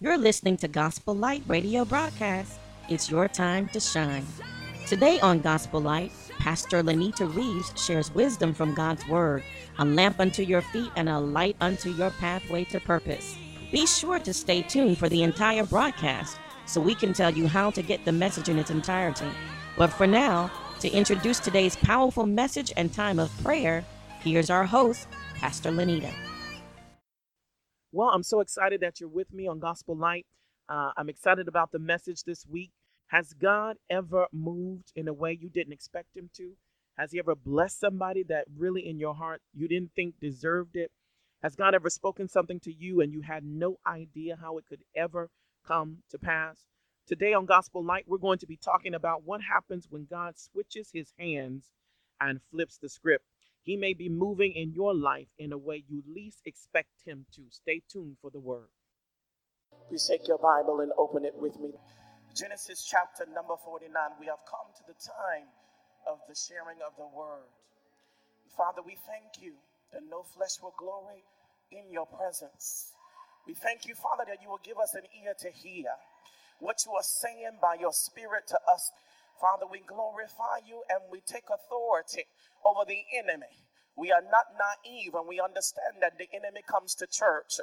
You're listening to Gospel Light Radio broadcast. It's your time to shine. Today on Gospel Light, Pastor Lenita Reeves shares wisdom from God's Word, a lamp unto your feet and a light unto your pathway to purpose. Be sure to stay tuned for the entire broadcast so we can tell you how to get the message in its entirety. But for now, to introduce today's powerful message and time of prayer, here's our host, Pastor Lenita. Well, I'm so excited that you're with me on Gospel Light. Uh, I'm excited about the message this week. Has God ever moved in a way you didn't expect Him to? Has He ever blessed somebody that really in your heart you didn't think deserved it? Has God ever spoken something to you and you had no idea how it could ever come to pass? Today on Gospel Light, we're going to be talking about what happens when God switches His hands and flips the script. He may be moving in your life in a way you least expect him to. Stay tuned for the word. Please take your Bible and open it with me. Genesis chapter number 49. We have come to the time of the sharing of the word. Father, we thank you that no flesh will glory in your presence. We thank you, Father, that you will give us an ear to hear what you are saying by your spirit to us. Father, we glorify you and we take authority over the enemy. We are not naive and we understand that the enemy comes to church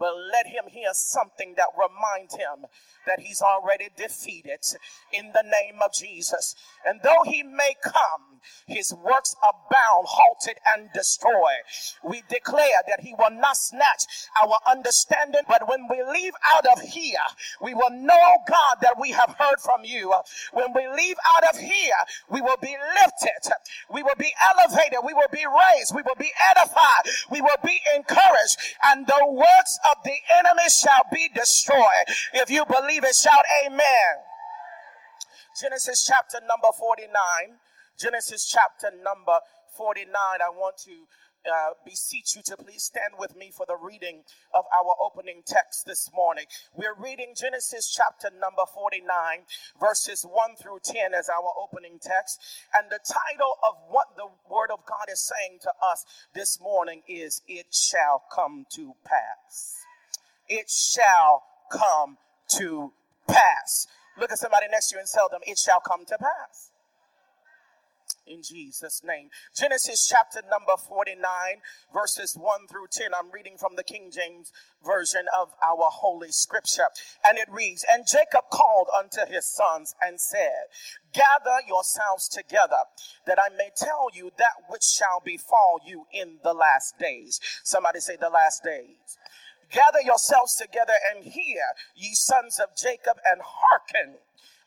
but let him hear something that reminds him that he's already defeated in the name of Jesus. And though he may come, his works abound, halted, and destroyed. We declare that he will not snatch our understanding, but when we leave out of here, we will know, God, that we have heard from you. When we leave out of here, we will be lifted, we will be elevated, we will be raised, we will be edified, we will be encouraged, and the works of the enemy shall be destroyed. If you believe it, shout amen. Genesis chapter number 49. Genesis chapter number 49. I want to uh, beseech you to please stand with me for the reading of our opening text this morning. We're reading Genesis chapter number 49, verses 1 through 10 as our opening text. And the title of what the Word of God is saying to us this morning is It Shall Come to Pass. It shall come to pass. Look at somebody next to you and tell them, It shall come to pass in Jesus' name. Genesis chapter number 49, verses 1 through 10. I'm reading from the King James Version of our Holy Scripture. And it reads, And Jacob called unto his sons and said, Gather yourselves together, that I may tell you that which shall befall you in the last days. Somebody say, The last days. Gather yourselves together and hear, ye sons of Jacob, and hearken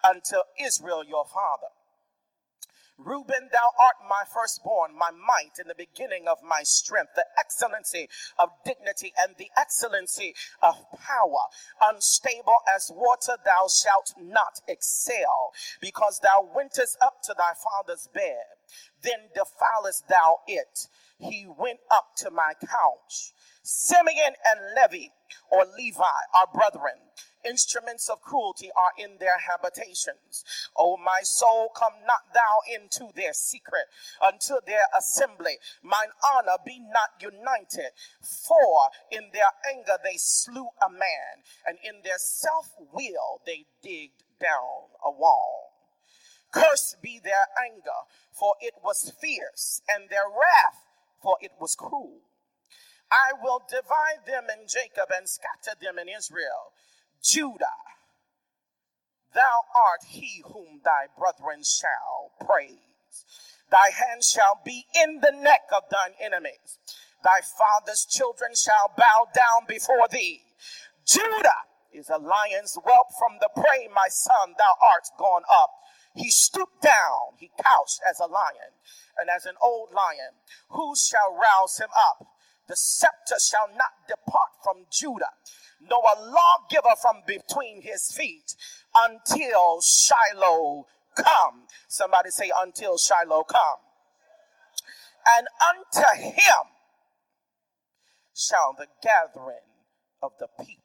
unto Israel your father. Reuben, thou art my firstborn, my might, in the beginning of my strength, the excellency of dignity and the excellency of power. Unstable as water, thou shalt not excel, because thou wentest up to thy father's bed. Then defilest thou it. He went up to my couch. Simeon and Levi, or Levi, are brethren instruments of cruelty are in their habitations. O my soul, come not thou into their secret, unto their assembly. Mine honor be not united. For in their anger they slew a man, and in their self will they digged down a wall. Cursed be their anger, for it was fierce, and their wrath, for it was cruel. I will divide them in Jacob and scatter them in Israel. Judah, thou art he whom thy brethren shall praise. Thy hand shall be in the neck of thine enemies. Thy father's children shall bow down before thee. Judah is a lion's whelp from the prey, my son, thou art gone up. He stooped down, he couched as a lion, and as an old lion. Who shall rouse him up? The scepter shall not depart from Judah nor a lawgiver from between his feet until Shiloh come. Somebody say, until Shiloh come. And unto him shall the gathering of the people.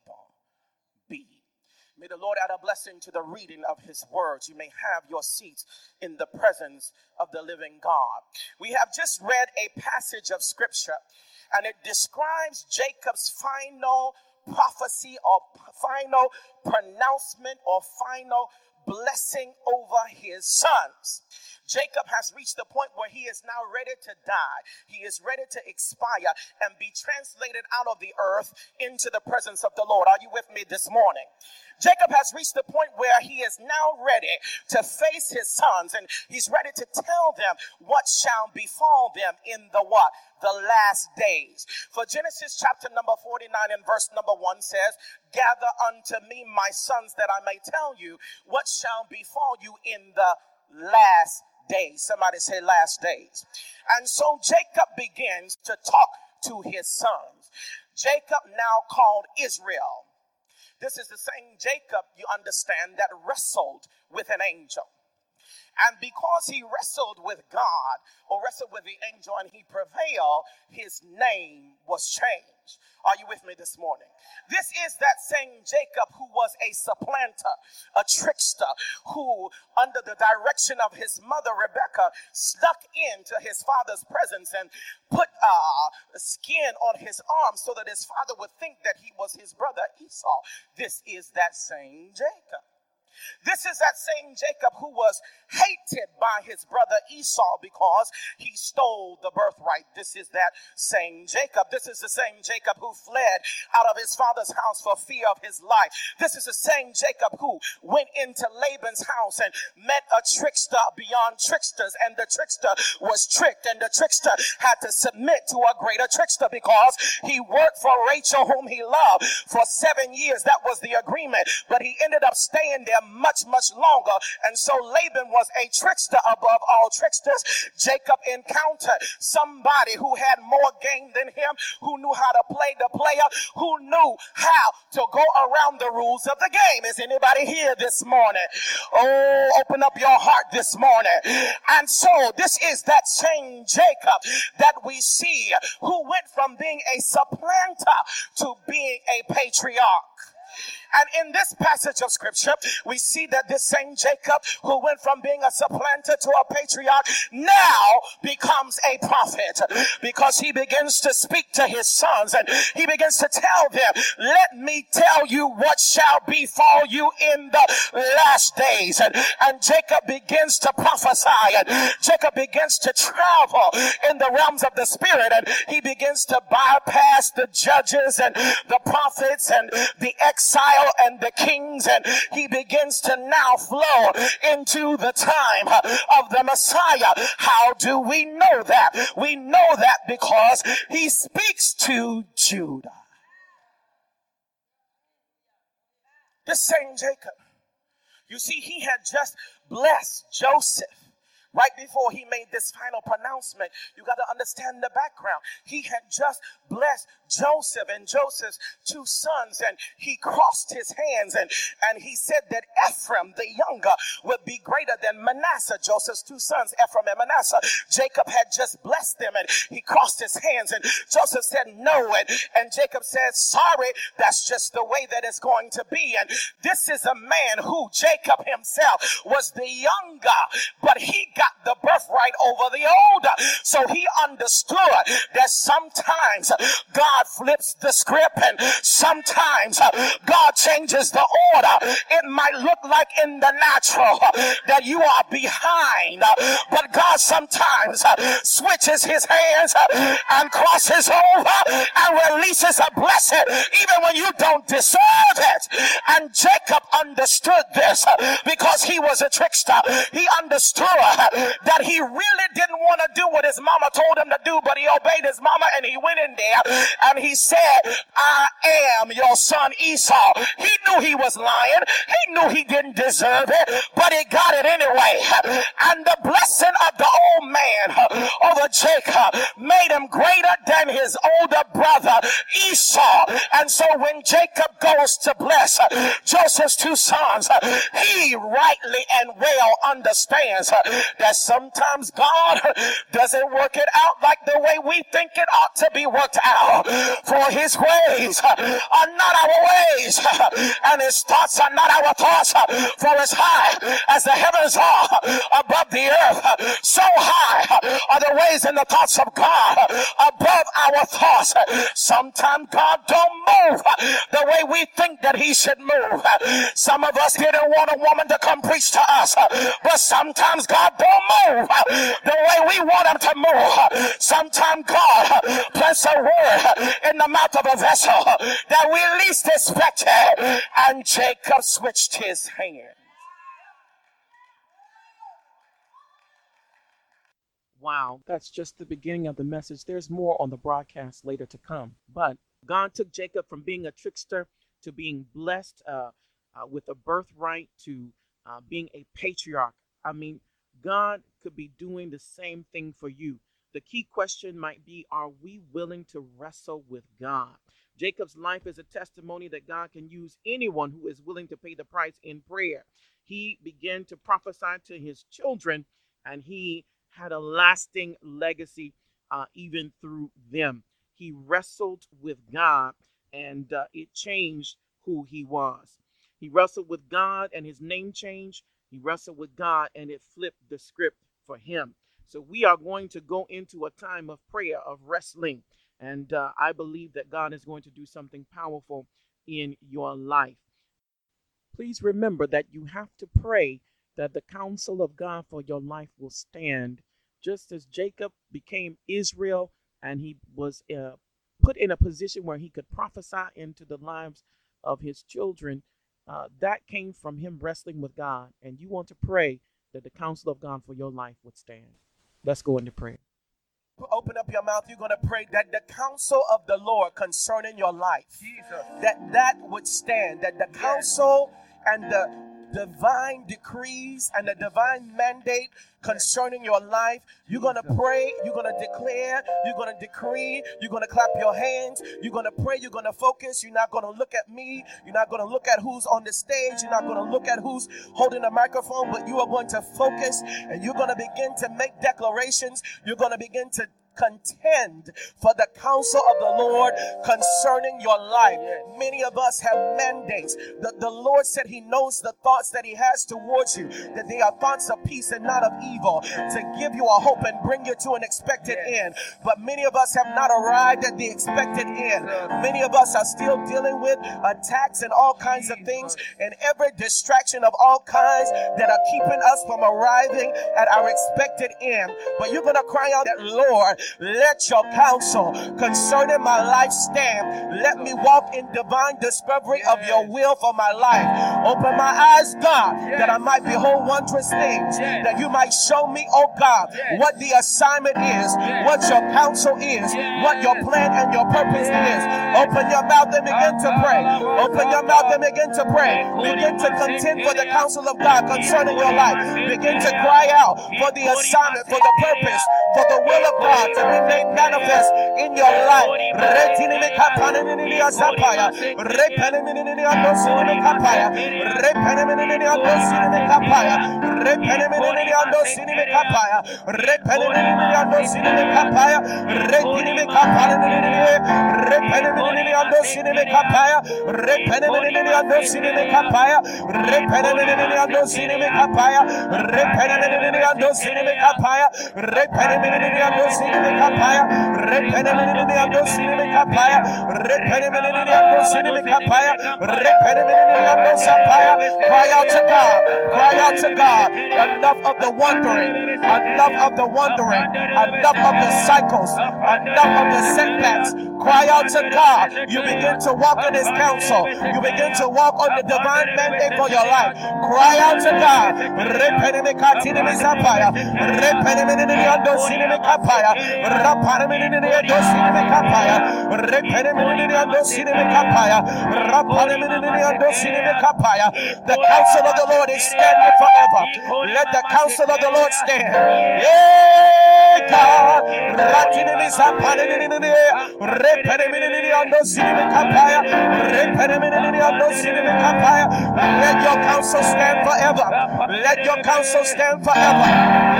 May the Lord add a blessing to the reading of his words. You may have your seats in the presence of the living God. We have just read a passage of scripture and it describes Jacob's final prophecy or final pronouncement or final blessing over his sons. Jacob has reached the point where he is now ready to die. He is ready to expire and be translated out of the earth into the presence of the Lord. Are you with me this morning? Jacob has reached the point where he is now ready to face his sons and he's ready to tell them what shall befall them in the what? The last days. For Genesis chapter number 49 and verse number 1 says, Gather unto me my sons that I may tell you what shall befall you in the last days. Somebody say last days. And so Jacob begins to talk to his sons. Jacob now called Israel. This is the same Jacob, you understand, that wrestled with an angel. And because he wrestled with God or wrestled with the angel and he prevailed, his name was changed. Are you with me this morning? This is that same Jacob who was a supplanter, a trickster, who, under the direction of his mother Rebecca, snuck into his father's presence and put uh, skin on his arm so that his father would think that he was his brother Esau. This is that same Jacob. This is that same Jacob who was hated by his brother Esau because he stole the birthright. This is that same Jacob. This is the same Jacob who fled out of his father's house for fear of his life. This is the same Jacob who went into Laban's house and met a trickster beyond tricksters, and the trickster was tricked, and the trickster had to submit to a greater trickster because he worked for Rachel, whom he loved, for seven years. That was the agreement, but he ended up staying there much, much longer. And so Laban was a trickster above all tricksters. Jacob encountered somebody who had more game than him, who knew how to play the player, who knew how to go around the rules of the game. Is anybody here this morning? Oh, open up your heart this morning. And so this is that same Jacob that we see who went from being a supplanter to being a patriarch. And in this passage of scripture, we see that this same Jacob who went from being a supplanter to a patriarch now becomes a prophet because he begins to speak to his sons and he begins to tell them, let me tell you what shall befall you in the last days. And, and Jacob begins to prophesy and Jacob begins to travel in the realms of the spirit and he begins to bypass the judges and the prophets and the exile and the kings, and he begins to now flow into the time of the Messiah. How do we know that? We know that because he speaks to Judah. The same Jacob. You see, he had just blessed Joseph right before he made this final pronouncement. You got to understand the background. He had just blessed Joseph and Joseph's two sons, and he crossed his hands and, and he said that Ephraim, the younger, would be greater than Manasseh, Joseph's two sons, Ephraim and Manasseh. Jacob had just blessed them and he crossed his hands, and Joseph said, No. And, and Jacob said, Sorry, that's just the way that it's going to be. And this is a man who, Jacob himself, was the younger, but he got the birthright over the older. So he understood that sometimes God flips the script and sometimes God changes the order. It might look like in the natural that you are behind, but God sometimes switches his hands and crosses over and releases a blessing even when you don't deserve it. And Jacob understood this because he was a trickster. He understood that he really didn't want to do what his mama told him to do, but he obeyed his mama and he went in there and he said, I am your son Esau. He knew he was lying. He knew he didn't deserve it, but he got it anyway. And the blessing of the old man over Jacob made him greater than his older brother Esau. And so when Jacob goes to bless Joseph's two sons, he rightly and well understands that sometimes God doesn't work it out like the way we think it ought to be worked out. For his ways are not our ways, and his thoughts are not our thoughts. For as high as the heavens are above the earth, so high are the ways and the thoughts of God above our thoughts. Sometimes God don't move the way we think that He should move. Some of us didn't want a woman to come preach to us, but sometimes God don't move the way we want Him to move. Sometimes God puts a word in the mouth of a vessel that we least expected, and Jacob switched his hand. Wow, that's just the beginning of the message. There's more on the broadcast later to come. But God took Jacob from being a trickster to being blessed uh, uh, with a birthright to uh, being a patriarch. I mean, God could be doing the same thing for you. The key question might be Are we willing to wrestle with God? Jacob's life is a testimony that God can use anyone who is willing to pay the price in prayer. He began to prophesy to his children, and he had a lasting legacy uh, even through them. He wrestled with God and uh, it changed who he was. He wrestled with God and his name changed. He wrestled with God and it flipped the script for him. So we are going to go into a time of prayer, of wrestling. And uh, I believe that God is going to do something powerful in your life. Please remember that you have to pray that the counsel of God for your life will stand just as Jacob became Israel and he was uh, put in a position where he could prophesy into the lives of his children, uh, that came from him wrestling with God. And you want to pray that the counsel of God for your life would stand. Let's go into prayer. Open up your mouth. You're going to pray that the counsel of the Lord concerning your life, Jesus. that that would stand. That the counsel and the divine decrees and a divine mandate concerning your life. You're going to pray, you're going to declare, you're going to decree, you're going to clap your hands, you're going to pray, you're going to focus. You're not going to look at me, you're not going to look at who's on the stage, you're not going to look at who's holding the microphone, but you are going to focus and you're going to begin to make declarations. You're going to begin to contend for the counsel of the Lord concerning your life. Many of us have mandates. The, the Lord said He knows the thoughts that He has towards you, that they are thoughts of peace and not of evil, to give you a hope and bring you to an expected end. But many of us have not arrived at the expected end. Many of us are still dealing with attacks and all kinds of things and every distraction of all kinds that are keeping us from arriving at our expected end. But you're going to cry out that, Lord, let your counsel concerning my life stand. Let me walk in divine discovery of your will for my life. Open my eyes, God, that I might behold wondrous things, that you might show me, oh God, what the assignment is, what your counsel is, what your plan and your purpose is. Open your mouth and begin to pray. Open your mouth and begin to pray. Begin to contend for the counsel of God concerning your life. Begin to cry out for the assignment, for the purpose, for the will of God be made manifest in your life. Kapaya kapaya kapaya cry out to God cry out to God. Enough of the wandering enough of the wandering enough of the cycles enough of the setbacks. Cry out to God. You begin to walk in his counsel. You begin to walk on the divine mandate for your life. Cry out to God. Repenemenini kapaya. Repenemenini ando sinimi kapaya The counsel of the Lord is standing forever. Let the counsel of the Lord stand. Yeah, God. Let your counsel stand forever. Let your counsel stand forever.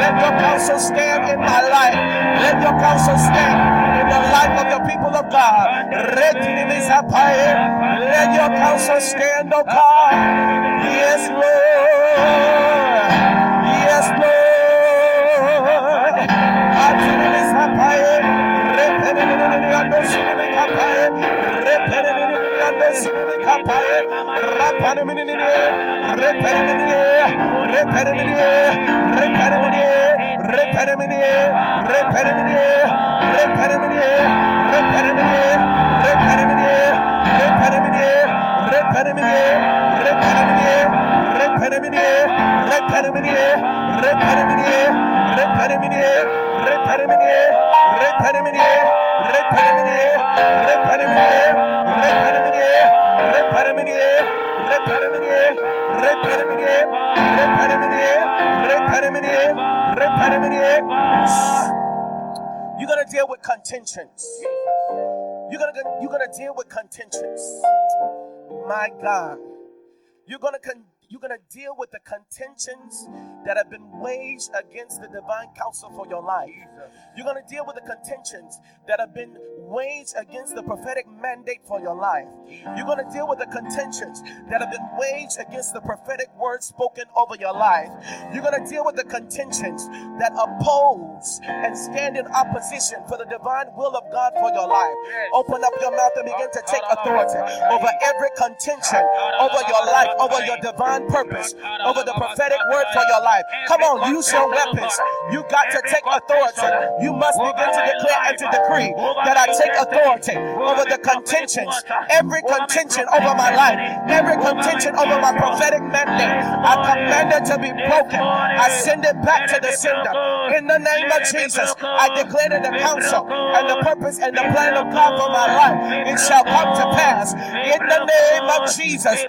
Let your counsel stand in my life. Let your counsel stand in the life of the people of God. Let your counsel stand, O God. Yes, Lord. Yes, You're contentions. You're gonna you're gonna deal with contentions. My God, you're gonna con- you're to deal with the contentions that have been waged against the divine counsel for your life. You're going to deal with the contentions that have been waged against the prophetic mandate for your life. You're going to deal with the contentions that have been waged against the prophetic word spoken over your life. You're going to deal with the contentions that oppose and stand in opposition for the divine will of God for your life. Open up your mouth and begin to take authority over every contention over your life, over your divine divine purpose, over the prophetic word for your life. Come on, use your weapons. You got to take authority. You must begin to declare and to decree that I take authority over the contentions, every contention over my life, every contention over my prophetic mandate. I command it to be broken. I send it back to the sender. In the name of Jesus, I declare to the counsel and the purpose and the plan of God for my life. It shall come to pass. In the name of Jesus.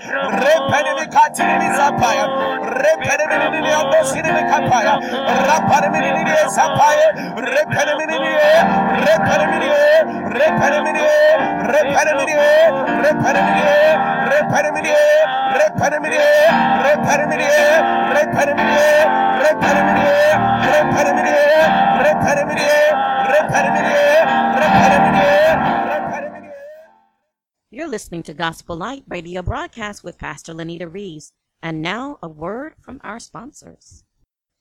You're listening to Gospel Light Radio broadcast with Pastor Lenita Reeves. And now, a word from our sponsors.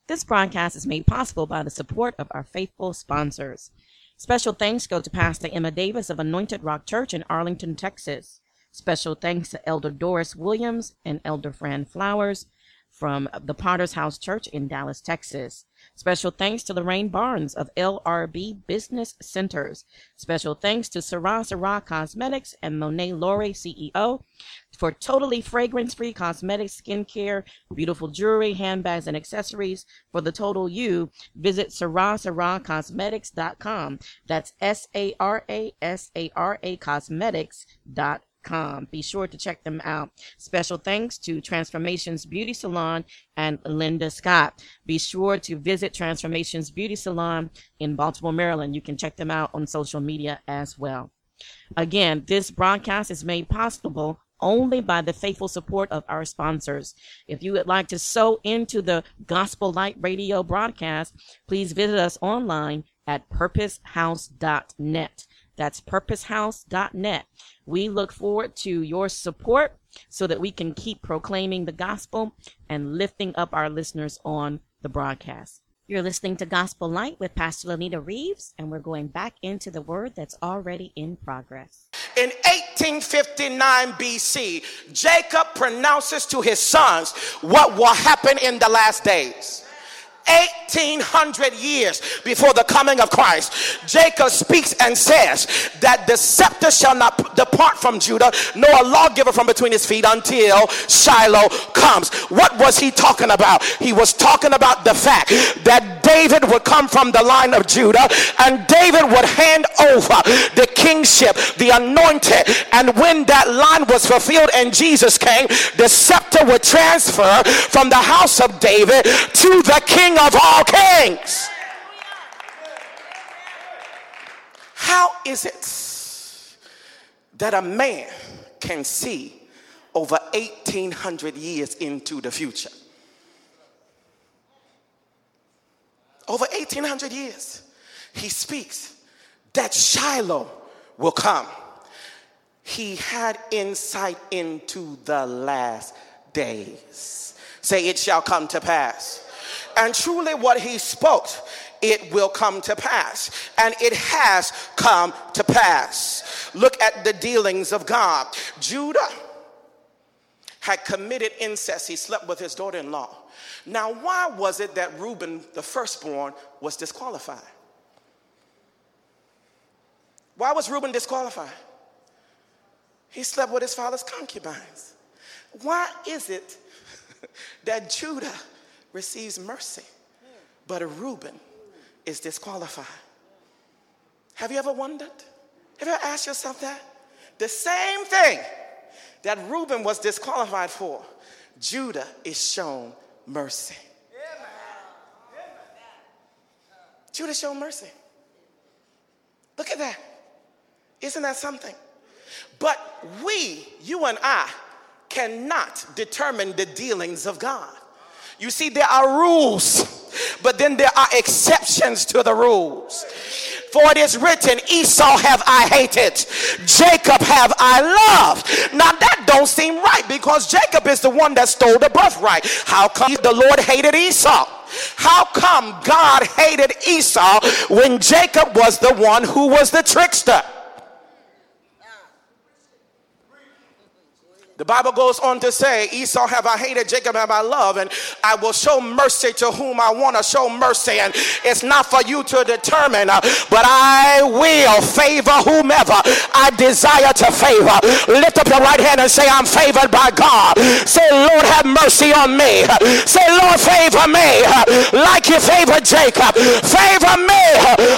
This broadcast is made possible by the support of our faithful sponsors. Special thanks go to Pastor Emma Davis of Anointed Rock Church in Arlington, Texas. Special thanks to Elder Doris Williams and Elder Fran Flowers from the Potter's House Church in Dallas, Texas. Special thanks to Lorraine Barnes of LRB Business Centers. Special thanks to Sara Sara Cosmetics and Monet Laurie, CEO, for totally fragrance free cosmetics, skincare, beautiful jewelry, handbags, and accessories. For the total you, visit sarasaracosmetics.com. That's S A R A S A R A Cosmetics.com. Be sure to check them out. Special thanks to Transformations Beauty Salon and Linda Scott. Be sure to visit Transformations Beauty Salon in Baltimore, Maryland. You can check them out on social media as well. Again, this broadcast is made possible only by the faithful support of our sponsors. If you would like to sow into the Gospel Light Radio broadcast, please visit us online at purposehouse.net. That's purposehouse.net. We look forward to your support so that we can keep proclaiming the gospel and lifting up our listeners on the broadcast. You're listening to Gospel Light with Pastor Lenita Reeves, and we're going back into the word that's already in progress. In 1859 BC, Jacob pronounces to his sons what will happen in the last days. 1800 years before the coming of Christ, Jacob speaks and says that the scepter shall not depart from Judah, nor a lawgiver from between his feet until Shiloh comes. What was he talking about? He was talking about the fact that David would come from the line of Judah and David would hand over the kingship, the anointed, and when that line was fulfilled and Jesus came, the scepter would transfer from the house of David to the king of all kings. How is it that a man can see over 1800 years into the future? Over 1800 years, he speaks that Shiloh will come. He had insight into the last days. Say, it shall come to pass. And truly, what he spoke, it will come to pass. And it has come to pass. Look at the dealings of God. Judah had committed incest, he slept with his daughter in law. Now, why was it that Reuben, the firstborn, was disqualified? Why was Reuben disqualified? He slept with his father's concubines. Why is it that Judah receives mercy, but Reuben is disqualified? Have you ever wondered? Have you ever asked yourself that? The same thing that Reuben was disqualified for, Judah is shown mercy. Judah showed mercy. Look at that. Isn't that something? But we, you and I, cannot determine the dealings of God. You see, there are rules, but then there are exceptions to the rules. For it is written, Esau have I hated, Jacob have I loved. Now that don't seem right because Jacob is the one that stole the birthright. How come the Lord hated Esau? How come God hated Esau when Jacob was the one who was the trickster? The Bible goes on to say, Esau have I hated, Jacob have I loved, and I will show mercy to whom I want to show mercy. And it's not for you to determine, uh, but I will favor whomever I desire to favor. Lift up your right hand and say, I'm favored by God. Say, Lord, have mercy on me. Say, Lord, favor me like you favored Jacob. Favor me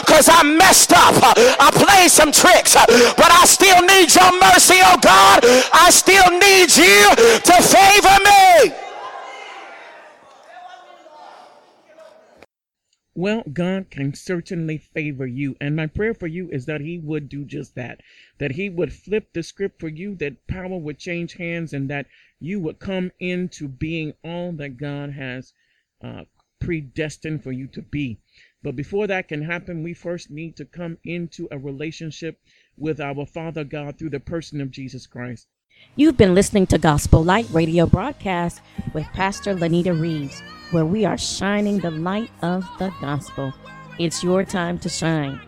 because I messed up. I played some tricks, but I still need your mercy, oh God. I still need needs you to favor me. Well, God can certainly favor you. And my prayer for you is that He would do just that. That He would flip the script for you, that power would change hands, and that you would come into being all that God has uh, predestined for you to be. But before that can happen, we first need to come into a relationship with our Father God through the person of Jesus Christ. You've been listening to Gospel Light radio broadcast with Pastor Lenita Reeves, where we are shining the light of the gospel. It's your time to shine.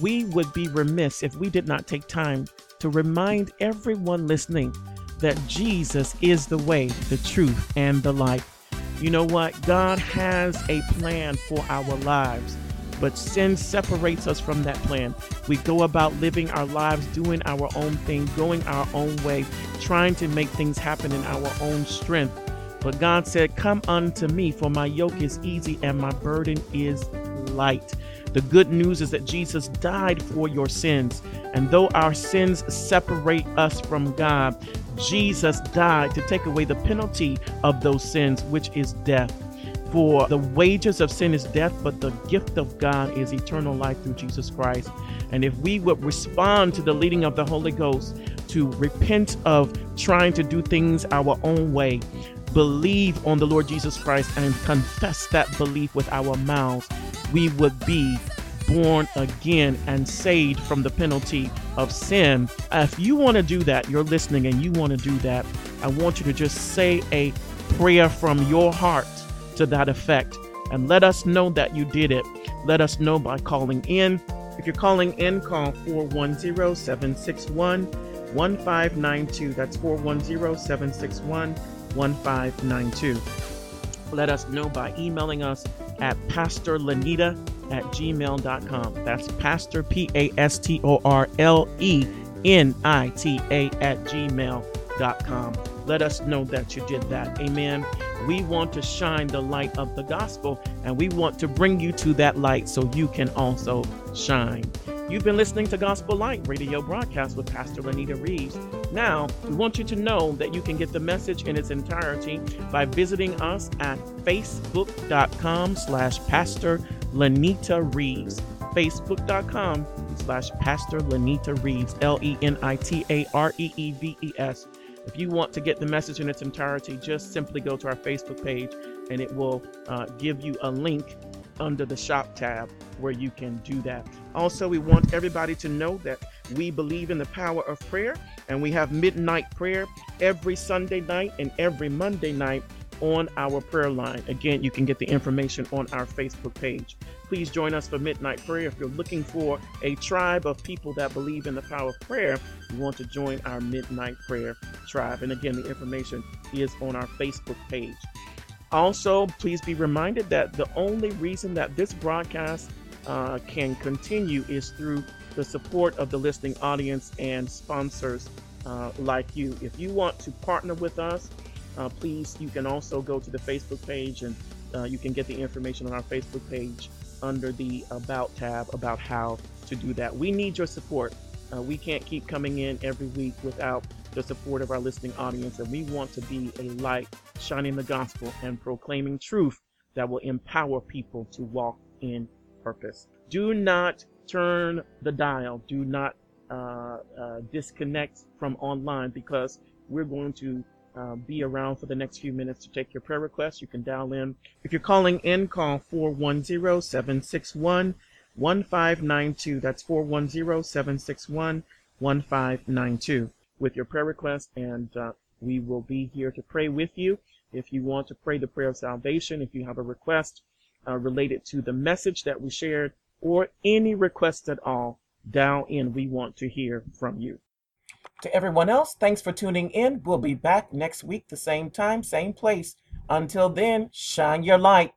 We would be remiss if we did not take time to remind everyone listening that Jesus is the way, the truth, and the light. You know what? God has a plan for our lives but sin separates us from that plan. We go about living our lives, doing our own thing, going our own way, trying to make things happen in our own strength. But God said, Come unto me, for my yoke is easy and my burden is light. The good news is that Jesus died for your sins. And though our sins separate us from God, Jesus died to take away the penalty of those sins, which is death. For the wages of sin is death, but the gift of God is eternal life through Jesus Christ. And if we would respond to the leading of the Holy Ghost to repent of trying to do things our own way, believe on the Lord Jesus Christ, and confess that belief with our mouths, we would be born again and saved from the penalty of sin. If you want to do that, you're listening and you want to do that, I want you to just say a prayer from your heart to that effect and let us know that you did it. Let us know by calling in. If you're calling in, call 410 761 1592. That's 410 761 1592. Let us know by emailing us at pastorlenita at gmail.com. That's pastor, P A S T O R L E N I T A at gmail.com. Let us know that you did that. Amen. We want to shine the light of the gospel and we want to bring you to that light so you can also shine. You've been listening to Gospel Light radio broadcast with Pastor Lenita Reeves. Now, we want you to know that you can get the message in its entirety by visiting us at facebook.com slash Pastor Lenita Reeves. Facebook.com slash Pastor Lenita Reeves, L E N I T A R E E V E S. If you want to get the message in its entirety, just simply go to our Facebook page and it will uh, give you a link under the shop tab where you can do that. Also, we want everybody to know that we believe in the power of prayer and we have midnight prayer every Sunday night and every Monday night on our prayer line. Again, you can get the information on our Facebook page. Please join us for midnight prayer. If you're looking for a tribe of people that believe in the power of prayer, you want to join our midnight prayer tribe. And again, the information is on our Facebook page. Also, please be reminded that the only reason that this broadcast uh, can continue is through the support of the listening audience and sponsors uh, like you. If you want to partner with us, uh, please, you can also go to the Facebook page and uh, you can get the information on our Facebook page under the About tab about how to do that. We need your support. Uh, we can't keep coming in every week without the support of our listening audience, and we want to be a light shining the gospel and proclaiming truth that will empower people to walk in purpose. Do not turn the dial. Do not uh, uh, disconnect from online because we're going to uh, be around for the next few minutes to take your prayer requests. You can dial in. If you're calling in, call 410 761 1592. That's 410 761 1592 with your prayer request, and uh, we will be here to pray with you. If you want to pray the prayer of salvation, if you have a request uh, related to the message that we shared, or any request at all, dial in. We want to hear from you. To everyone else, thanks for tuning in. We'll be back next week, the same time, same place. Until then, shine your light.